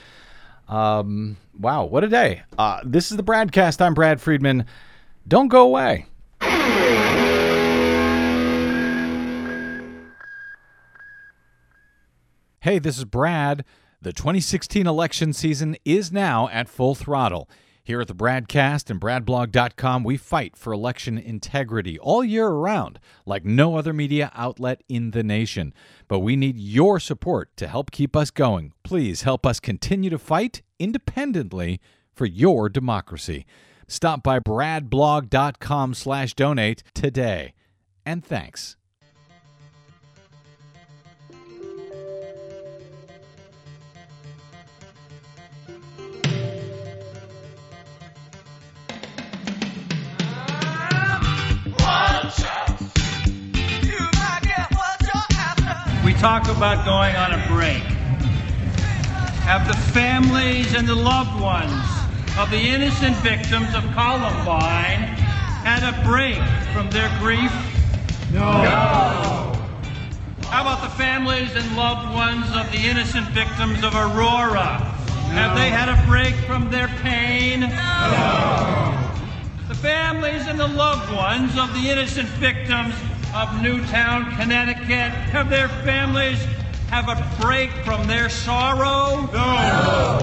Um, wow, what a day. Uh, this is the Bradcast. I'm Brad Friedman. Don't go away. Hey, this is Brad. The 2016 election season is now at full throttle. Here at the Bradcast and BradBlog.com, we fight for election integrity all year around, like no other media outlet in the nation. But we need your support to help keep us going. Please help us continue to fight independently for your democracy. Stop by BradBlog.com slash donate today. And thanks. We talk about going on a break. Have the families and the loved ones of the innocent victims of Columbine had a break from their grief? No. How about the families and loved ones of the innocent victims of Aurora? Have they had a break from their pain? No. The families and the loved ones of the innocent victims of Newtown, Connecticut, have their families have a break from their sorrow? No.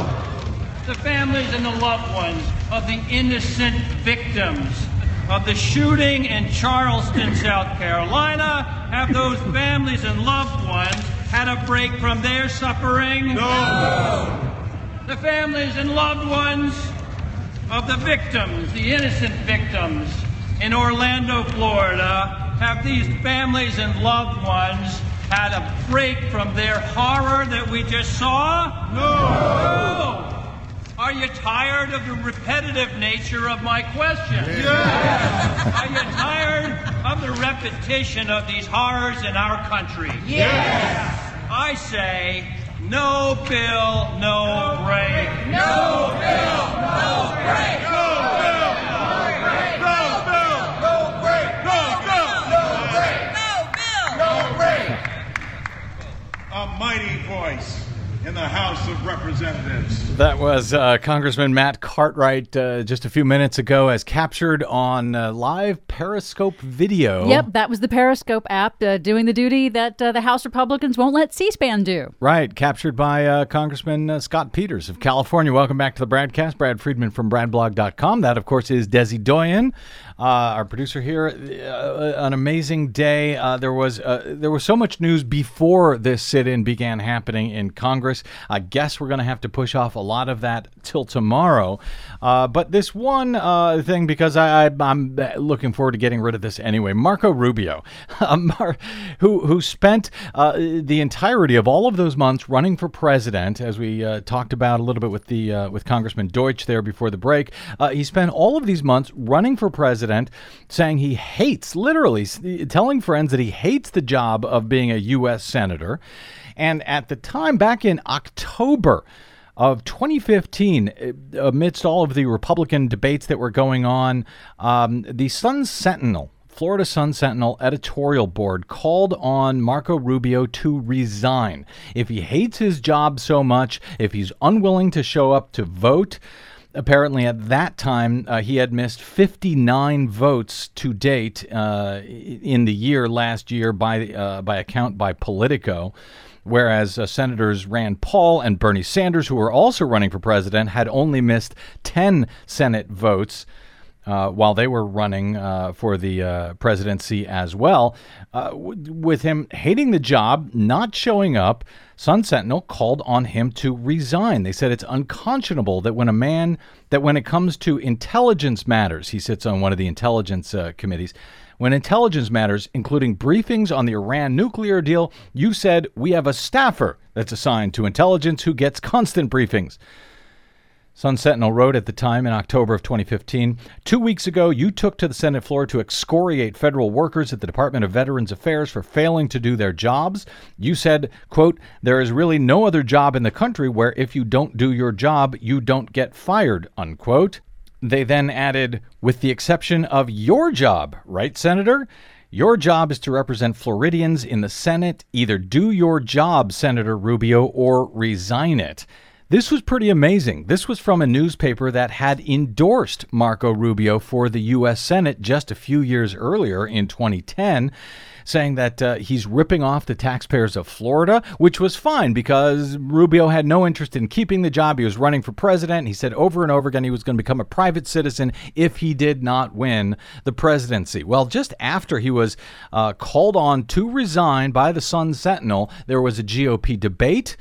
The families and the loved ones of the innocent victims of the shooting in Charleston, South Carolina, have those families and loved ones had a break from their suffering? No. The families and loved ones of the victims, the innocent victims in Orlando, Florida, have these families and loved ones had a break from their horror that we just saw? No. Are you tired of the repetitive nature of my question? Yes. Are you tired of the repetition of these horrors in our country? Yes. I say, no bill, no break. No bill, no break. No bill, no break. No bill, no break. No bill, no break. No break. a mighty voice in the House of Representatives. That was uh, Congressman Matt Cartwright uh, just a few minutes ago, as captured on uh, live Periscope video. Yep, that was the Periscope app uh, doing the duty that uh, the House Republicans won't let C SPAN do. Right, captured by uh, Congressman uh, Scott Peters of California. Welcome back to the Bradcast. Brad Friedman from BradBlog.com. That, of course, is Desi Doyen, uh, our producer here. Uh, an amazing day. Uh, there was uh, there was so much news before this sit-in began happening in Congress. I guess we're going to have to push off a lot of that till tomorrow. Uh, but this one uh, thing, because I, am looking forward to getting rid of this anyway. Marco Rubio, (laughs) who who spent uh, the entirety of all of those months running for president, as we uh, talked about a little bit with the uh, with Congressman Deutch there before the break. Uh, he spent all of these months running for president, saying he hates, literally telling friends that he hates the job of being a U.S. senator. And at the time, back in October, of 2015, uh, amidst all of the Republican debates that were going on, um, the Sun Sentinel, Florida Sun Sentinel editorial board called on Marco Rubio to resign. If he hates his job so much, if he's unwilling to show up to vote, apparently at that time uh, he had missed 59 votes to date uh, in the year last year by uh, by account by Politico whereas uh, Senators Rand Paul and Bernie Sanders, who were also running for president, had only missed 10 Senate votes. Uh, while they were running uh, for the uh, presidency as well. Uh, w- with him hating the job, not showing up, Sun Sentinel called on him to resign. They said it's unconscionable that when a man, that when it comes to intelligence matters, he sits on one of the intelligence uh, committees, when intelligence matters, including briefings on the Iran nuclear deal, you said we have a staffer that's assigned to intelligence who gets constant briefings. Sun Sentinel wrote at the time in October of 2015 Two weeks ago, you took to the Senate floor to excoriate federal workers at the Department of Veterans Affairs for failing to do their jobs. You said, quote, There is really no other job in the country where if you don't do your job, you don't get fired, unquote. They then added, with the exception of your job, right, Senator? Your job is to represent Floridians in the Senate. Either do your job, Senator Rubio, or resign it. This was pretty amazing. This was from a newspaper that had endorsed Marco Rubio for the U.S. Senate just a few years earlier in 2010 saying that uh, he's ripping off the taxpayers of Florida, which was fine because Rubio had no interest in keeping the job. He was running for president. He said over and over again he was going to become a private citizen if he did not win the presidency. Well, just after he was uh, called on to resign by the Sun Sentinel, there was a GOP debate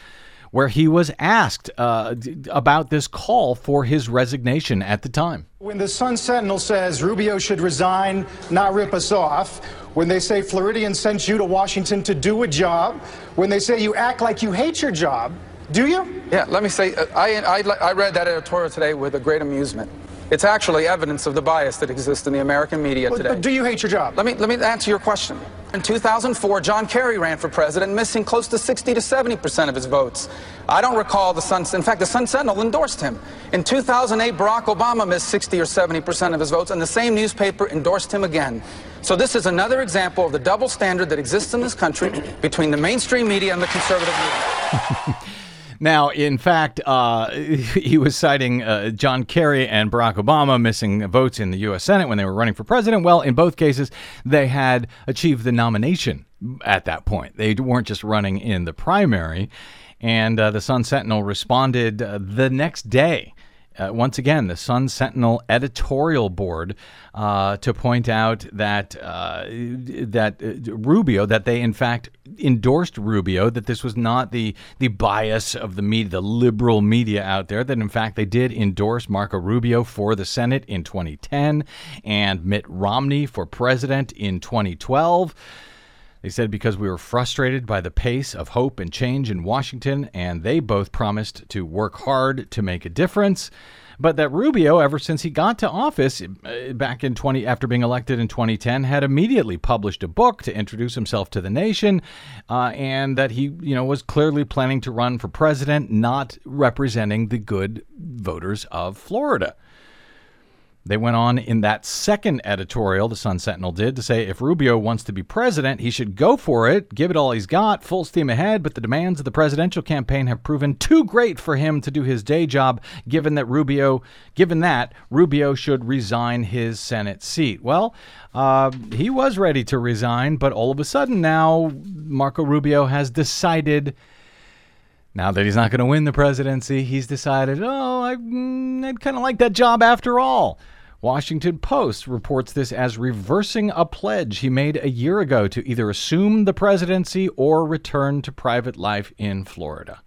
where he was asked uh, about this call for his resignation at the time. When the Sun Sentinel says Rubio should resign, not rip us off, when they say Floridians sent you to Washington to do a job, when they say you act like you hate your job, do you? Yeah, let me say, uh, I, I, I read that editorial today with a great amusement. It's actually evidence of the bias that exists in the American media but, today. But do you hate your job? Let me, let me answer your question. In 2004, John Kerry ran for president, missing close to 60 to 70 percent of his votes. I don't recall the Sun. In fact, the Sun Sentinel endorsed him. In 2008, Barack Obama missed 60 or 70 percent of his votes, and the same newspaper endorsed him again. So this is another example of the double standard that exists in this country between the mainstream media and the conservative media. (laughs) Now, in fact, uh, (laughs) he was citing uh, John Kerry and Barack Obama missing votes in the U.S. Senate when they were running for president. Well, in both cases, they had achieved the nomination at that point. They weren't just running in the primary. And uh, the Sun Sentinel responded uh, the next day uh, once again, the Sun Sentinel editorial board uh, to point out that uh, that uh, Rubio, that they in fact endorsed Rubio, that this was not the the bias of the media, the liberal media out there, that in fact they did endorse Marco Rubio for the Senate in 2010 and Mitt Romney for president in 2012. They said because we were frustrated by the pace of hope and change in Washington, and they both promised to work hard to make a difference. But that Rubio, ever since he got to office uh, back in 20, after being elected in 2010, had immediately published a book to introduce himself to the nation, uh, and that he, you know, was clearly planning to run for president, not representing the good voters of Florida. They went on in that second editorial, the Sun Sentinel did, to say if Rubio wants to be president, he should go for it, give it all he's got, full steam ahead. But the demands of the presidential campaign have proven too great for him to do his day job, given that Rubio, given that Rubio should resign his Senate seat. Well, uh, he was ready to resign, but all of a sudden now Marco Rubio has decided now that he's not going to win the presidency, he's decided, oh, I, mm, I'd kind of like that job after all. Washington Post reports this as reversing a pledge he made a year ago to either assume the presidency or return to private life in Florida.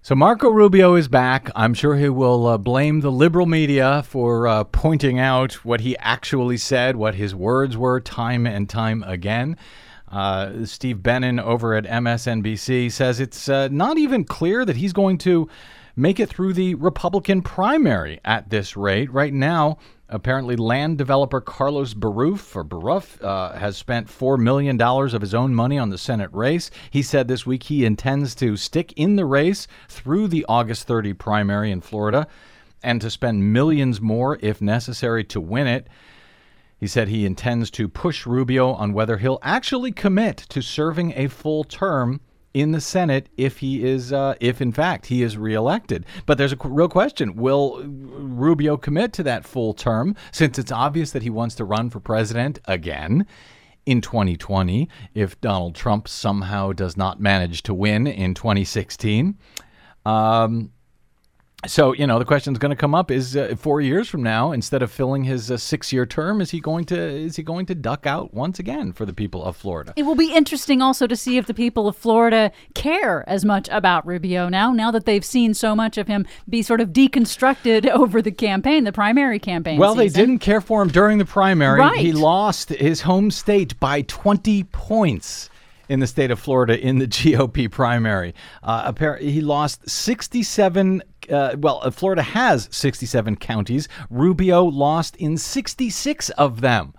So Marco Rubio is back. I'm sure he will uh, blame the liberal media for uh, pointing out what he actually said, what his words were, time and time again. Uh, Steve Benen over at MSNBC says it's uh, not even clear that he's going to make it through the Republican primary at this rate. Right now, apparently, land developer Carlos Beruff or Beruff uh, has spent $4 million of his own money on the Senate race. He said this week he intends to stick in the race through the August 30 primary in Florida and to spend millions more if necessary to win it. He said he intends to push Rubio on whether he'll actually commit to serving a full term in the Senate if he is, uh, if in fact he is reelected. But there's a real question: Will Rubio commit to that full term? Since it's obvious that he wants to run for president again in 2020, if Donald Trump somehow does not manage to win in 2016. Um, so you know the question is going to come up: Is uh, four years from now, instead of filling his uh, six-year term, is he going to is he going to duck out once again for the people of Florida? It will be interesting also to see if the people of Florida care as much about Rubio now, now that they've seen so much of him be sort of deconstructed (laughs) over the campaign, the primary campaign. Well, they didn't care for him during the primary. Right. He lost his home state by 20 points in the state of Florida in the (laughs) GOP primary. Uh, he lost 67. Uh, well, uh, Florida has 67 counties. Rubio lost in 66 of them.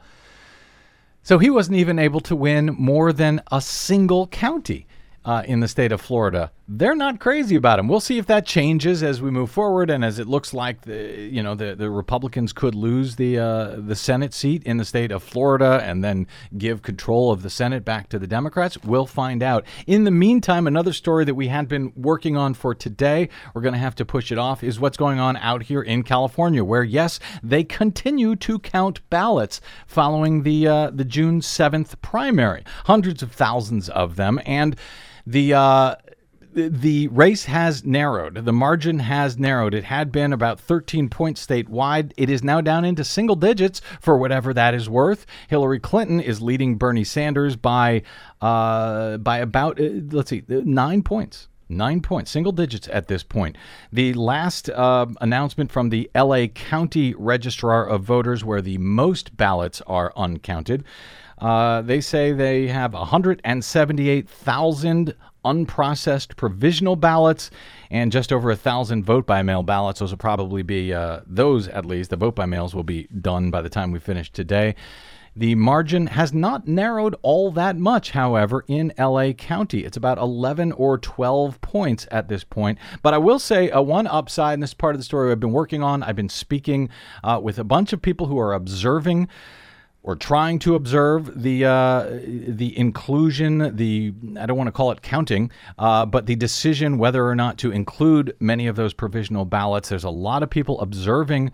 So he wasn't even able to win more than a single county uh, in the state of Florida. They're not crazy about him. We'll see if that changes as we move forward, and as it looks like the you know the, the Republicans could lose the uh, the Senate seat in the state of Florida and then give control of the Senate back to the Democrats. We'll find out. In the meantime, another story that we had been working on for today, we're going to have to push it off, is what's going on out here in California, where yes, they continue to count ballots following the uh, the June seventh primary, hundreds of thousands of them, and the uh, the- race has narrowed. The margin has narrowed. It had been about 13 points statewide. It is now down into single digits for whatever that is worth. Hillary Clinton is leading Bernie Sanders by uh, by about uh, let's see nine points. Nine points, single digits at this point. The last uh, announcement from the LA County Registrar of Voters, where the most ballots are uncounted, uh, they say they have 178,000 unprocessed provisional ballots and just over a thousand vote by mail ballots. Those will probably be, uh, those at least, the vote by mails will be done by the time we finish today. The margin has not narrowed all that much, however, in LA County. It's about 11 or 12 points at this point. But I will say a one upside, and this is part of the story I've been working on. I've been speaking uh, with a bunch of people who are observing or trying to observe the uh, the inclusion, the I don't want to call it counting, uh, but the decision whether or not to include many of those provisional ballots. There's a lot of people observing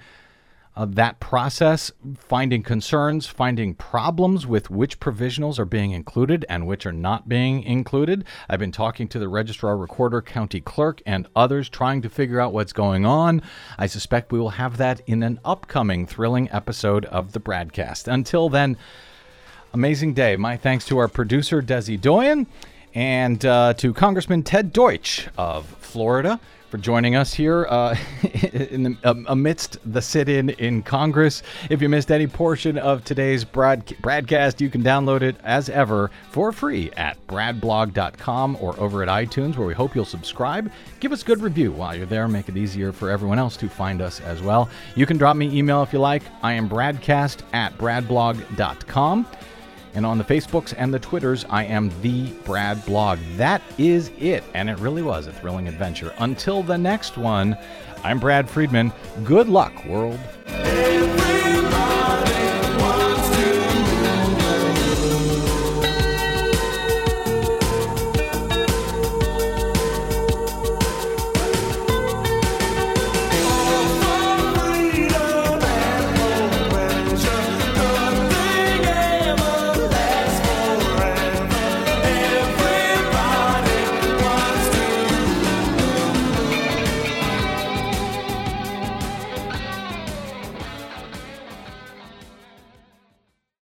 uh, that process, finding concerns, finding problems with which provisionals are being included and which are not being included. I've been talking to the registrar, recorder, county clerk, and others trying to figure out what's going on. I suspect we will have that in an upcoming thrilling episode of the Bradcast. Until then, amazing day. My thanks to our producer, Desi Doyen, and uh, to Congressman Ted Deutch of Florida for joining us here uh, (laughs) in the, um, amidst the sit-in in Congress. If you missed any portion of today's broad, broadcast, you can download it as ever for free at bradblog.com or over at iTunes, where we hope you'll subscribe. Give us a good review while you're there. Make it easier for everyone else to find us as well. You can drop me email if you like. I am bradcast at bradblog.com. And on the Facebooks and the Twitters, I am the Brad Blog. That is it. And it really was a thrilling adventure. Until the next one, I'm Brad Friedman. Good luck, world.